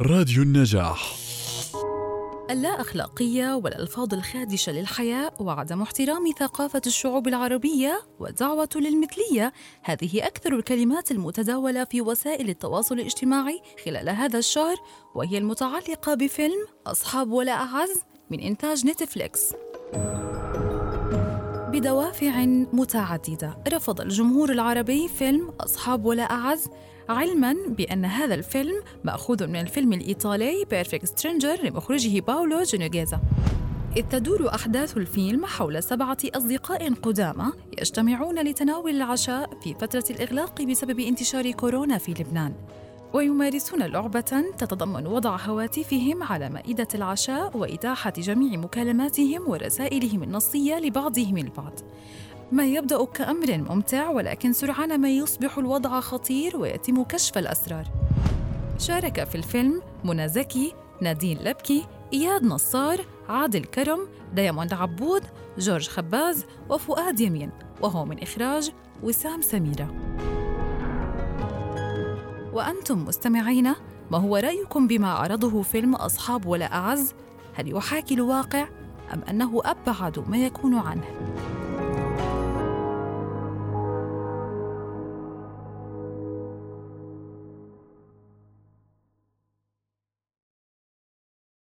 راديو النجاح. اللا أخلاقية والألفاظ الخادشة للحياء وعدم احترام ثقافة الشعوب العربية والدعوة للمثلية هذه أكثر الكلمات المتداولة في وسائل التواصل الاجتماعي خلال هذا الشهر وهي المتعلقة بفيلم أصحاب ولا أعز من إنتاج نتفليكس. بدوافع متعددة رفض الجمهور العربي فيلم أصحاب ولا أعز علما بأن هذا الفيلم مأخوذ من الفيلم الإيطالي Perfect Stranger لمخرجه باولو جينوغيزا إذ تدور أحداث الفيلم حول سبعة أصدقاء قدامى يجتمعون لتناول العشاء في فترة الإغلاق بسبب انتشار كورونا في لبنان ويمارسون لعبة تتضمن وضع هواتفهم على مائدة العشاء وإتاحة جميع مكالماتهم ورسائلهم النصية لبعضهم البعض. ما يبدأ كأمر ممتع ولكن سرعان ما يصبح الوضع خطير ويتم كشف الأسرار شارك في الفيلم منى زكي نادين لبكي إياد نصار عادل كرم دياموند عبود جورج خباز وفؤاد يمين وهو من إخراج وسام سميرة وأنتم مستمعين ما هو رأيكم بما عرضه فيلم أصحاب ولا أعز؟ هل يحاكي الواقع أم أنه أبعد ما يكون عنه؟